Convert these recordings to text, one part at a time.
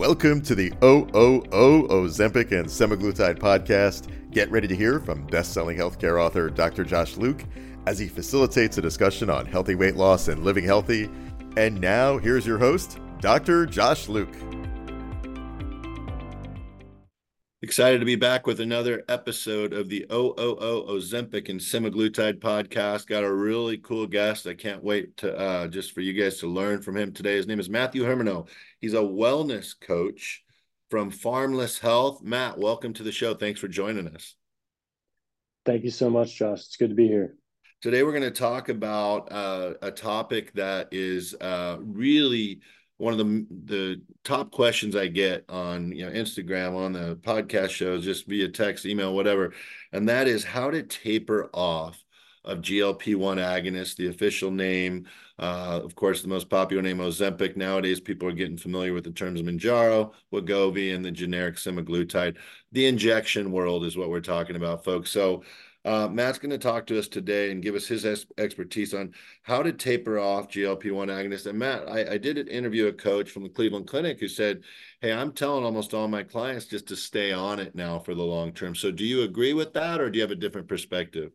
Welcome to the OOO Ozempic and Semaglutide podcast. Get ready to hear from best-selling healthcare author Dr. Josh Luke as he facilitates a discussion on healthy weight loss and living healthy. And now here's your host, Dr. Josh Luke. Excited to be back with another episode of the OOO Ozempic and Semaglutide podcast. Got a really cool guest. I can't wait to uh, just for you guys to learn from him today. His name is Matthew Hermaneu. He's a wellness coach from Farmless Health. Matt, welcome to the show. Thanks for joining us. Thank you so much, Josh. It's good to be here. Today, we're going to talk about uh, a topic that is uh, really one of the the top questions I get on you know Instagram on the podcast shows just via text, email, whatever, and that is how to taper off of GLP-1 agonist, the official name. Uh, of course, the most popular name Ozempic. Nowadays, people are getting familiar with the terms Mounjaro, Wegovy, and the generic semaglutide. The injection world is what we're talking about, folks. So uh, Matt's going to talk to us today and give us his expertise on how to taper off GLP-1 agonists. And Matt, I did interview a coach from the Cleveland Clinic who said, "Hey, I'm telling almost all my clients just to stay on it now for the long term." So, do you agree with that, or do you have a different perspective?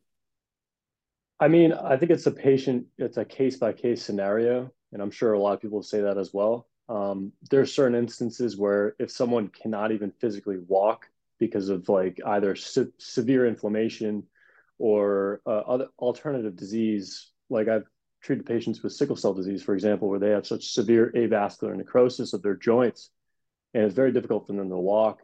I mean, I think it's a patient, it's a case by case scenario, and I'm sure a lot of people say that as well. Um, there are certain instances where if someone cannot even physically walk because of like either se- severe inflammation or uh, other alternative disease. Like I've treated patients with sickle cell disease, for example, where they have such severe avascular necrosis of their joints, and it's very difficult for them to walk.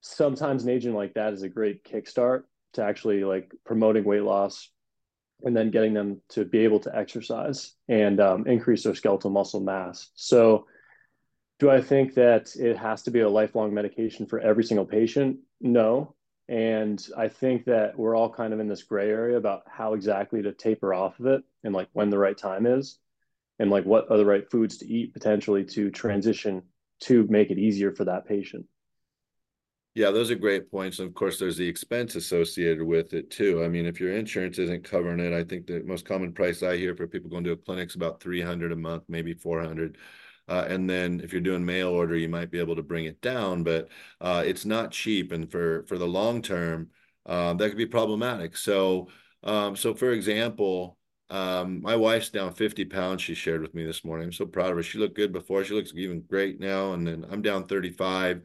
Sometimes an agent like that is a great kickstart to actually like promoting weight loss and then getting them to be able to exercise and um, increase their skeletal muscle mass. So, do I think that it has to be a lifelong medication for every single patient? No, and I think that we're all kind of in this gray area about how exactly to taper off of it and like when the right time is and like what are the right foods to eat potentially to transition to make it easier for that patient. Yeah, those are great points. And of course, there's the expense associated with it too. I mean, if your insurance isn't covering it, I think the most common price I hear for people going to a clinic is about 300 a month, maybe 400. Uh, and then if you're doing mail order, you might be able to bring it down, but uh, it's not cheap. And for for the long term, uh, that could be problematic. So um, so for example, um, my wife's down 50 pounds. She shared with me this morning. I'm so proud of her. She looked good before. She looks even great now. And then I'm down 35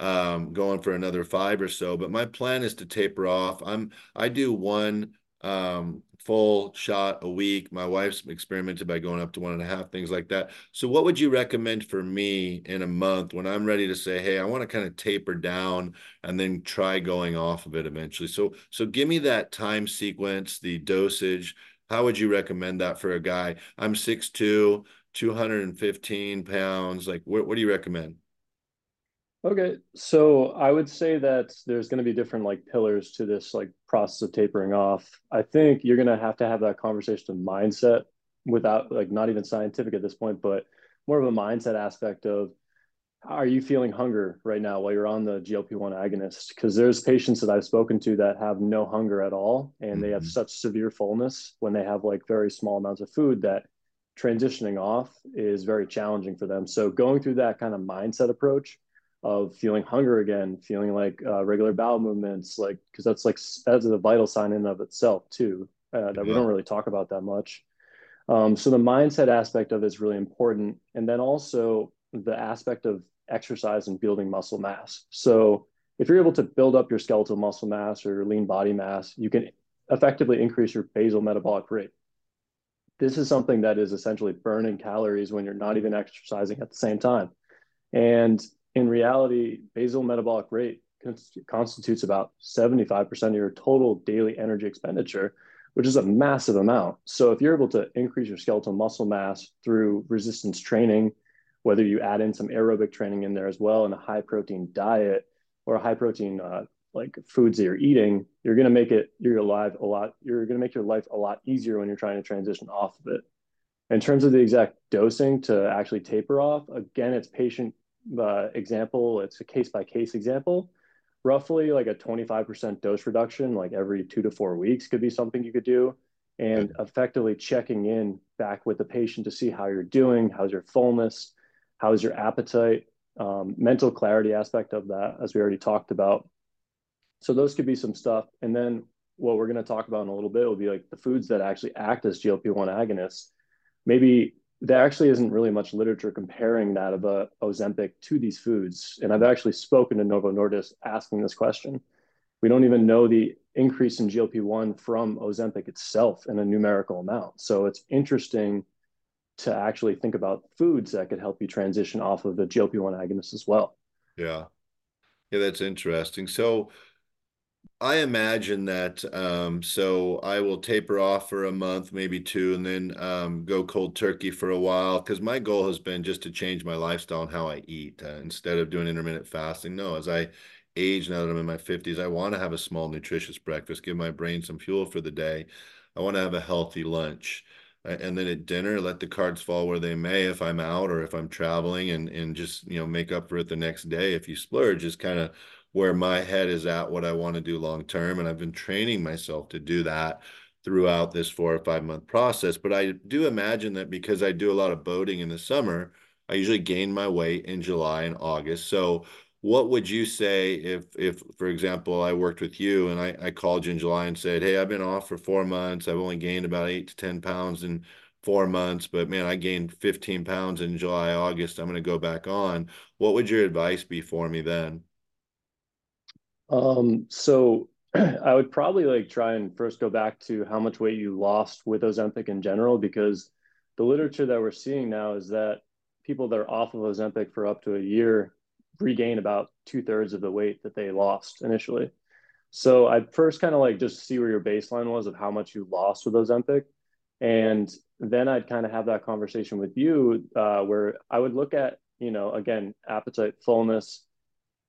um, going for another five or so. But my plan is to taper off. I'm I do one um, full shot a week. My wife's experimented by going up to one and a half, things like that. So, what would you recommend for me in a month when I'm ready to say, "Hey, I want to kind of taper down and then try going off of it eventually"? So, so give me that time sequence, the dosage. How would you recommend that for a guy? I'm 6'2", 215 pounds. Like, what, what do you recommend? Okay, so I would say that there's going to be different like pillars to this like process of tapering off. I think you're going to have to have that conversation of mindset without like not even scientific at this point, but more of a mindset aspect of are you feeling hunger right now while you're on the GLP-1 agonist? Because there's patients that I've spoken to that have no hunger at all, and mm-hmm. they have mm-hmm. such severe fullness when they have like very small amounts of food that transitioning off is very challenging for them. So going through that kind of mindset approach of feeling hunger again, feeling like uh, regular bowel movements, like because that's like that's a vital sign in of itself too uh, that yeah. we don't really talk about that much. Um, so the mindset aspect of it is really important, and then also the aspect of exercise and building muscle mass. So if you're able to build up your skeletal muscle mass or your lean body mass, you can effectively increase your basal metabolic rate. This is something that is essentially burning calories when you're not even exercising at the same time. And in reality, basal metabolic rate constitutes about 75% of your total daily energy expenditure, which is a massive amount. So if you're able to increase your skeletal muscle mass through resistance training, whether you add in some aerobic training in there as well and a high protein diet or a high protein uh, like foods that you're eating, you're going to make it you're alive a lot. You're going to make your life a lot easier when you're trying to transition off of it. In terms of the exact dosing to actually taper off, again, it's patient uh, example. It's a case by case example. Roughly like a 25% dose reduction, like every two to four weeks, could be something you could do. And effectively checking in back with the patient to see how you're doing, how's your fullness, how's your appetite, um, mental clarity aspect of that, as we already talked about. So those could be some stuff. And then what we're going to talk about in a little bit will be like the foods that actually act as GLP-1 agonists maybe there actually isn't really much literature comparing that of a Ozempic to these foods. And I've actually spoken to Novo Nordisk asking this question. We don't even know the increase in GLP-1 from Ozempic itself in a numerical amount. So it's interesting to actually think about foods that could help you transition off of the GLP-1 agonist as well. Yeah. Yeah, that's interesting. So I imagine that um, so I will taper off for a month, maybe two, and then um, go cold turkey for a while. Because my goal has been just to change my lifestyle and how I eat uh, instead of doing intermittent fasting. No, as I age now that I'm in my 50s, I want to have a small, nutritious breakfast, give my brain some fuel for the day. I want to have a healthy lunch. And then at dinner, let the cards fall where they may if I'm out or if I'm traveling and, and just, you know, make up for it the next day. If you splurge, just kind of where my head is at what I want to do long term. And I've been training myself to do that throughout this four or five month process. But I do imagine that because I do a lot of boating in the summer, I usually gain my weight in July and August. So what would you say if if for example I worked with you and I, I called you in July and said, Hey, I've been off for four months. I've only gained about eight to ten pounds in four months, but man, I gained 15 pounds in July, August. I'm going to go back on. What would your advice be for me then? Um, so I would probably like try and first go back to how much weight you lost with Ozempic in general, because the literature that we're seeing now is that people that are off of Ozempic for up to a year regain about two thirds of the weight that they lost initially. So I'd first kind of like just see where your baseline was of how much you lost with Ozempic. And then I'd kind of have that conversation with you uh, where I would look at, you know, again, appetite, fullness,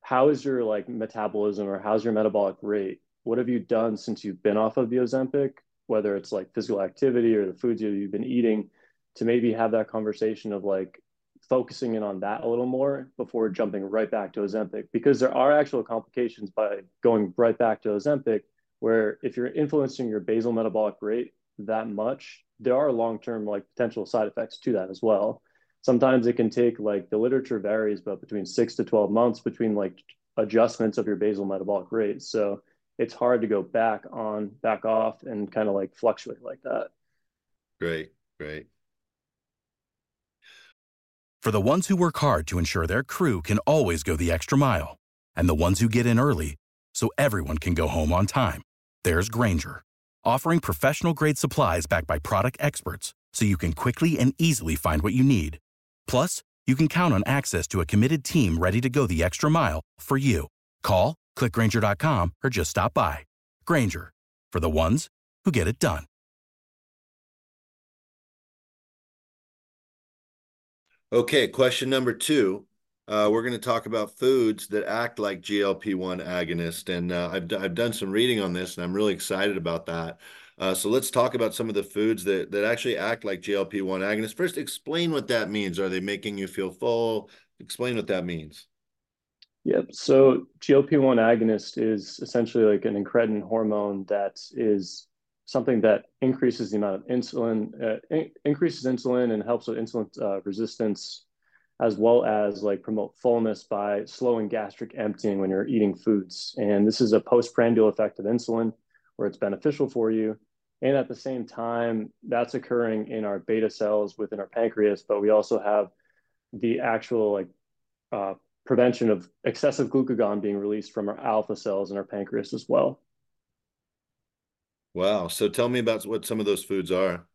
how is your like metabolism or how's your metabolic rate? What have you done since you've been off of the Ozempic, whether it's like physical activity or the foods you've been eating, to maybe have that conversation of like focusing in on that a little more before jumping right back to Ozempic, because there are actual complications by going right back to Ozempic, where if you're influencing your basal metabolic rate that much, there are long-term like potential side effects to that as well sometimes it can take like the literature varies, but between six to 12 months between like adjustments of your basal metabolic rate. So it's hard to go back on, back off, and kind of like fluctuate like that. Great, great. For the ones who work hard to ensure their crew can always go the extra mile, and the ones who get in early so everyone can go home on time, there's Grainger, offering professional grade supplies backed by product experts so you can quickly and easily find what you need. Plus, you can count on access to a committed team ready to go the extra mile for you. Call, clickgrainger.com, or just stop by. Grainger, for the ones who get it done. Okay, question number two. Uh, we're going to talk about foods that act like GLP-1 agonist, and uh, I've I've done some reading on this, and I'm really excited about that. Uh, so let's talk about some of the foods that that actually act like GLP-1 agonists. First, explain what that means. Are they making you feel full? Explain what that means. Yep. So GLP-1 agonist is essentially like an incretin hormone that is something that increases the amount of insulin, uh, in- increases insulin and helps with insulin uh, resistance, as well as like promote fullness by slowing gastric emptying when you're eating foods. And this is a postprandial effect of insulin, where it's beneficial for you. And at the same time, that's occurring in our beta cells within our pancreas, but we also have the actual like uh, prevention of excessive glucagon being released from our alpha cells in our pancreas as well. Wow. So tell me about what some of those foods are.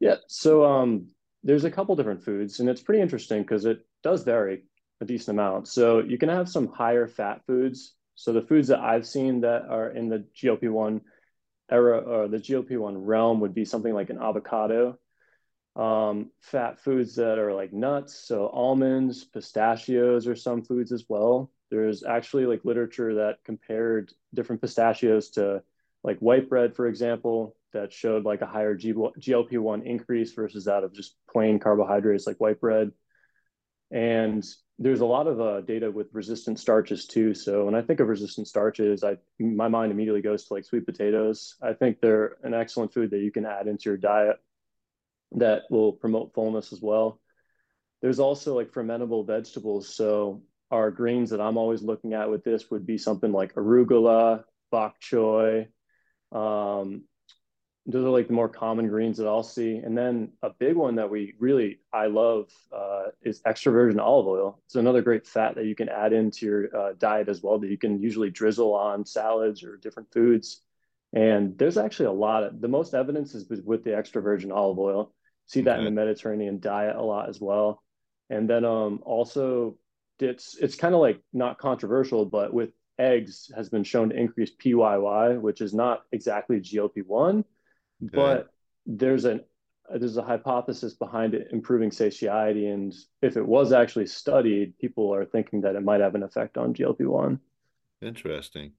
Yeah. So um, there's a couple different foods, and it's pretty interesting because it does vary a decent amount. So you can have some higher fat foods. So the foods that I've seen that are in the GLP-1 era or the GLP-1 realm would be something like an avocado. Um, fat foods that are like nuts, so almonds, pistachios are some foods as well. There's actually like literature that compared different pistachios to like white bread, for example, that showed like a higher GLP-1 increase versus that of just plain carbohydrates like white bread. And there's a lot of uh, data with resistant starches too. So when I think of resistant starches, I my mind immediately goes to like sweet potatoes. I think they're an excellent food that you can add into your diet that will promote fullness as well. There's also like fermentable vegetables. So our greens that I'm always looking at with this would be something like arugula, bok choy, um, those are like the more common greens that I'll see. And then a big one that we really I love uh, is extra virgin olive oil. It's another great fat that you can add into your uh, diet as well that you can usually drizzle on salads or different foods. And there's actually a lot of the most evidence is with the extra virgin olive oil. See that okay. in the Mediterranean diet a lot as well. And then um, also it's it's kind of like not controversial, but with eggs has been shown to increase PYY, which is not exactly GLP one But there's an there's a hypothesis behind it improving satiety, and if it was actually studied, people are thinking that it might have an effect on GLP one. Interesting.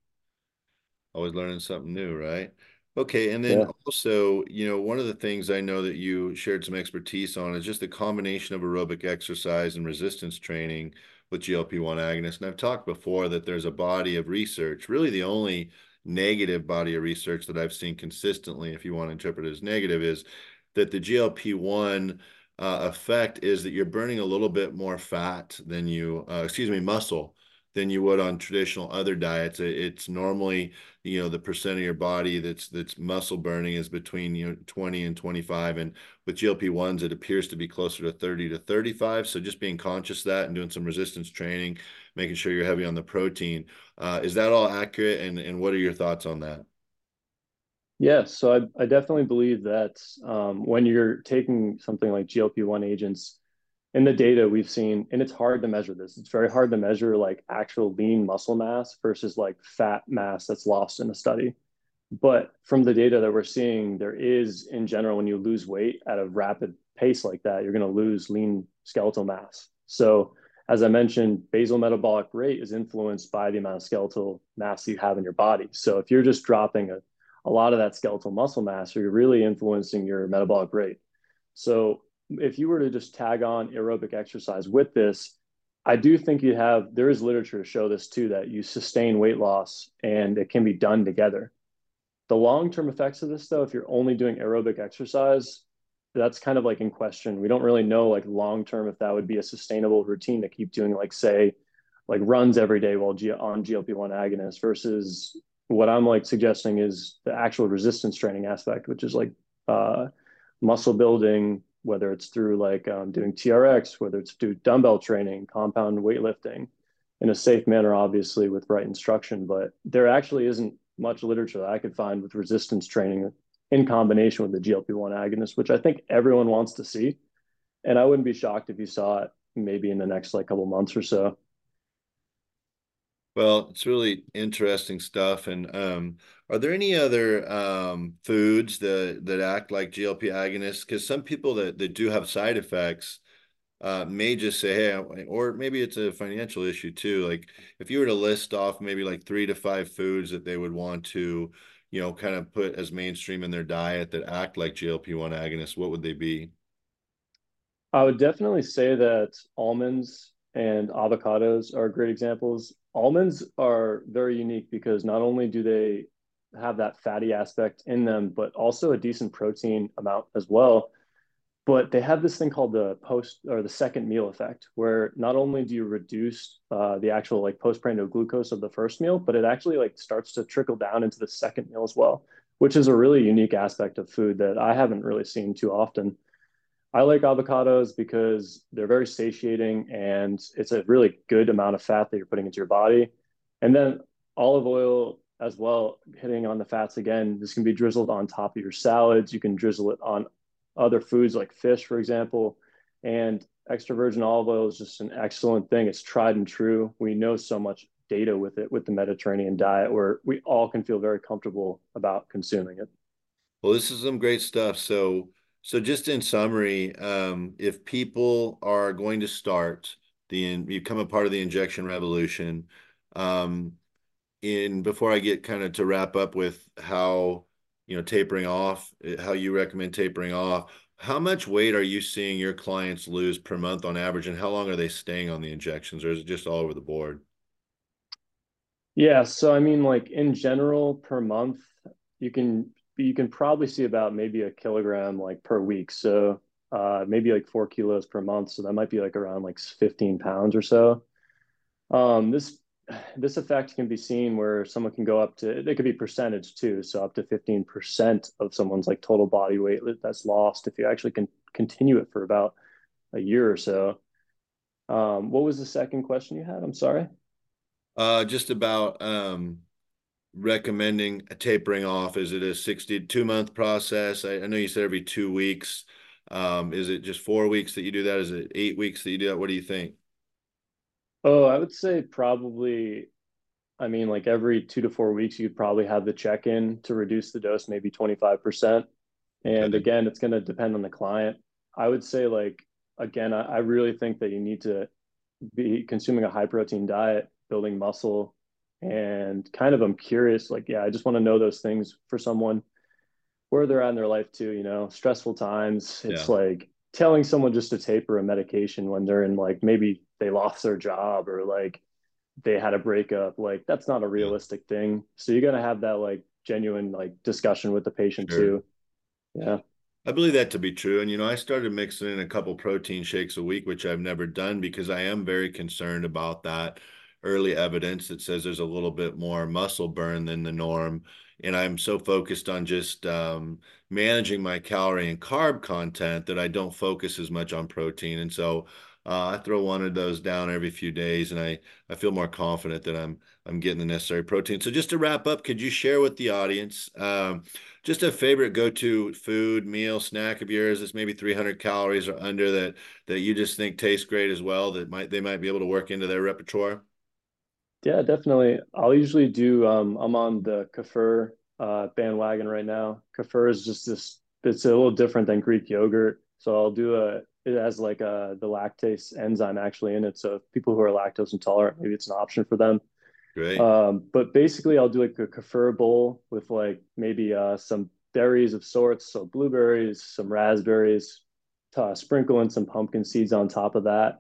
Always learning something new, right? Okay, and then yeah. also, you know, one of the things I know that you shared some expertise on is just the combination of aerobic exercise and resistance training with GLP-1 agonists. And I've talked before that there's a body of research, really the only negative body of research that I've seen consistently, if you want to interpret it as negative, is that the GLP 1 uh, effect is that you're burning a little bit more fat than you, uh, excuse me, muscle than you would on traditional other diets. It's normally, you know, the percent of your body that's that's muscle burning is between you know 20 and 25, and with GLP-1s, it appears to be closer to 30 to 35. So just being conscious of that and doing some resistance training, making sure you're heavy on the protein. Uh, is that all accurate? And and what are your thoughts on that? Yes, so I, I definitely believe that um, when you're taking something like GLP-1 agents, in the data we've seen, and it's hard to measure this. It's very hard to measure like actual lean muscle mass versus like fat mass that's lost in a study. But from the data that we're seeing, there is in general, when you lose weight at a rapid pace like that, you're going to lose lean skeletal mass. So, as I mentioned, basal metabolic rate is influenced by the amount of skeletal mass you have in your body. So, if you're just dropping a, a lot of that skeletal muscle mass, you're really influencing your metabolic rate. So, if you were to just tag on aerobic exercise with this, I do think you have, there is literature to show this too, that you sustain weight loss and it can be done together. The long term effects of this, though, if you're only doing aerobic exercise, that's kind of like in question. We don't really know, like, long term, if that would be a sustainable routine to keep doing, like, say, like runs every day while G- on GLP 1 agonist versus what I'm like suggesting is the actual resistance training aspect, which is like uh, muscle building, whether it's through like um, doing TRX, whether it's through dumbbell training, compound weightlifting in a safe manner, obviously with right instruction. But there actually isn't much literature that I could find with resistance training in combination with the GLP-1 agonist, which I think everyone wants to see. And I wouldn't be shocked if you saw it maybe in the next like couple months or so. Well, it's really interesting stuff. And um, are there any other um, foods that that act like GLP agonists? Because some people that, that do have side effects uh, may just say, hey, or maybe it's a financial issue too. Like if you were to list off maybe like three to five foods that they would want to, you know, kind of put as mainstream in their diet that act like GLP-1 agonists, what would they be? I would definitely say that almonds and avocados are great examples. Almonds are very unique because not only do they have that fatty aspect in them, but also a decent protein amount as well. But they have this thing called the post or the second meal effect, where not only do you reduce uh, the actual like postprandial glucose of the first meal, but it actually like starts to trickle down into the second meal as well, which is a really unique aspect of food that I haven't really seen too often. I like avocados because they're very satiating and it's a really good amount of fat that you're putting into your body. And then olive oil as well, hitting on the fats again, this can be drizzled on top of your salads. You can drizzle it on other foods like fish, for example. And extra virgin olive oil is just an excellent thing. It's tried and true. We know so much data with it with the Mediterranean diet where we all can feel very comfortable about consuming it. Well, this is some great stuff. So, so just in summary, um, if people are going to start the you become a part of the injection revolution, um, in before I get kind of to wrap up with how you know tapering off, how you recommend tapering off. How much weight are you seeing your clients lose per month on average, and how long are they staying on the injections, or is it just all over the board? Yeah, so I mean, like in general, per month, you can you can probably see about maybe a kilogram like per week. So uh, maybe like four kilos per month. So that might be like around like 15 pounds or so. Um, this this effect can be seen where someone can go up to it could be percentage too so up to 15% of someone's like total body weight that's lost if you actually can continue it for about a year or so um, what was the second question you had i'm sorry uh, just about um, recommending a tapering off is it a 62 month process I, I, know you said every two weeks um, is it just four weeks that you do that is it eight weeks that you do that what do you think Oh, I would say probably, I mean, like every two to four weeks, you'd probably have the check in to reduce the dose, maybe 25%. And okay. again, it's going to depend on the client. I would say, like, again, I, I really think that you need to be consuming a high protein diet, building muscle. And kind of, I'm curious, like, yeah, I just want to know those things for someone where they're at in their life too, you know, stressful times. It's yeah. like, telling someone just to taper a medication when they're in like maybe they lost their job or like they had a breakup like that's not a realistic thing so you are going to have that like genuine like discussion with the patient sure. too yeah I believe that to be true. And, you know, I started mixing in a couple protein shakes a week, which I've never done because I am very concerned about that early evidence that says there's a little bit more muscle burn than the norm and I'm so focused on just um, managing my calorie and carb content that I don't focus as much on protein. And so uh, I throw one of those down every few days, and I I feel more confident that I'm I'm getting the necessary protein. So just to wrap up, could you share with the audience um, just a favorite go-to food, meal, snack of yours that's maybe 300 calories or under that that you just think tastes great as well that might they might be able to work into their repertoire? Yeah, definitely. I'll usually do. Um, I'm on the kefir uh, bandwagon right now. Kefir is just this. It's a little different than Greek yogurt, so I'll do a. It has like a uh, the lactase enzyme actually in it. So people who are lactose intolerant, maybe it's an option for them. Great. Um, but basically, I'll do like a kefir bowl with like maybe uh, some berries of sorts, so blueberries, some raspberries, uh, sprinkle in some pumpkin seeds on top of that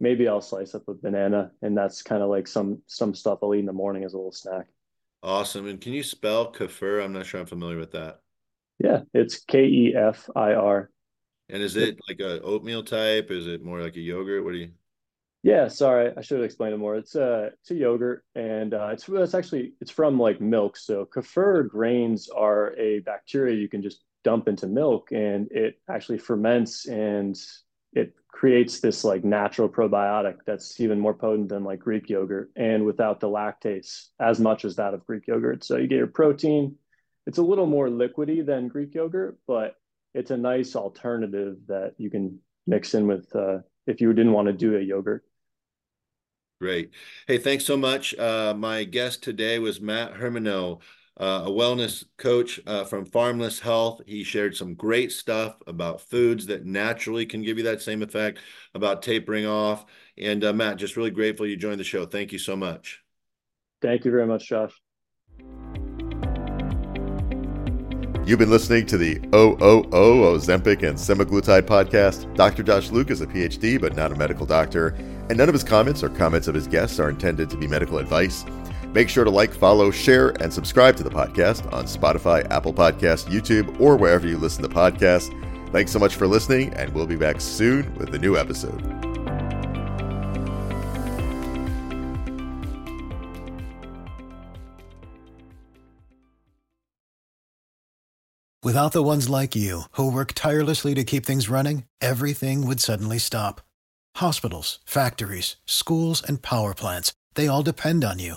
maybe I'll slice up a banana, and that's kind of like some some stuff I'll eat in the morning as a little snack. Awesome. And can you spell kefir? I'm not sure I'm familiar with that. Yeah, it's K E F I R. And is it like a oatmeal type? Is it more like a yogurt? What do you? Yeah, sorry, I should have explained it more. It's a it's a yogurt, and uh, it's it's actually it's from like milk. So kefir grains are a bacteria you can just dump into milk, and it actually ferments and it creates this like natural probiotic that's even more potent than like Greek yogurt and without the lactase as much as that of Greek yogurt. So you get your protein. It's a little more liquidy than Greek yogurt, but it's a nice alternative that you can mix in with uh, if you didn't want to do a yogurt. Great. Hey, thanks so much. Uh, my guest today was Matt Hermaneu uh, a wellness coach uh, from Farmless Health. He shared some great stuff about foods that naturally can give you that same effect, about tapering off. And uh, Matt, just really grateful you joined the show. Thank you so much. Thank you very much, Josh. You've been listening to the OOO Ozempic and Semaglutide podcast. Dr. Josh Luke is a PhD, but not a medical doctor, and none of his comments or comments of his guests are intended to be medical advice. Make sure to like, follow, share, and subscribe to the podcast on Spotify, Apple Podcasts, YouTube, or wherever you listen to podcasts. Thanks so much for listening, and we'll be back soon with a new episode. Without the ones like you, who work tirelessly to keep things running, everything would suddenly stop. Hospitals, factories, schools, and power plants, they all depend on you.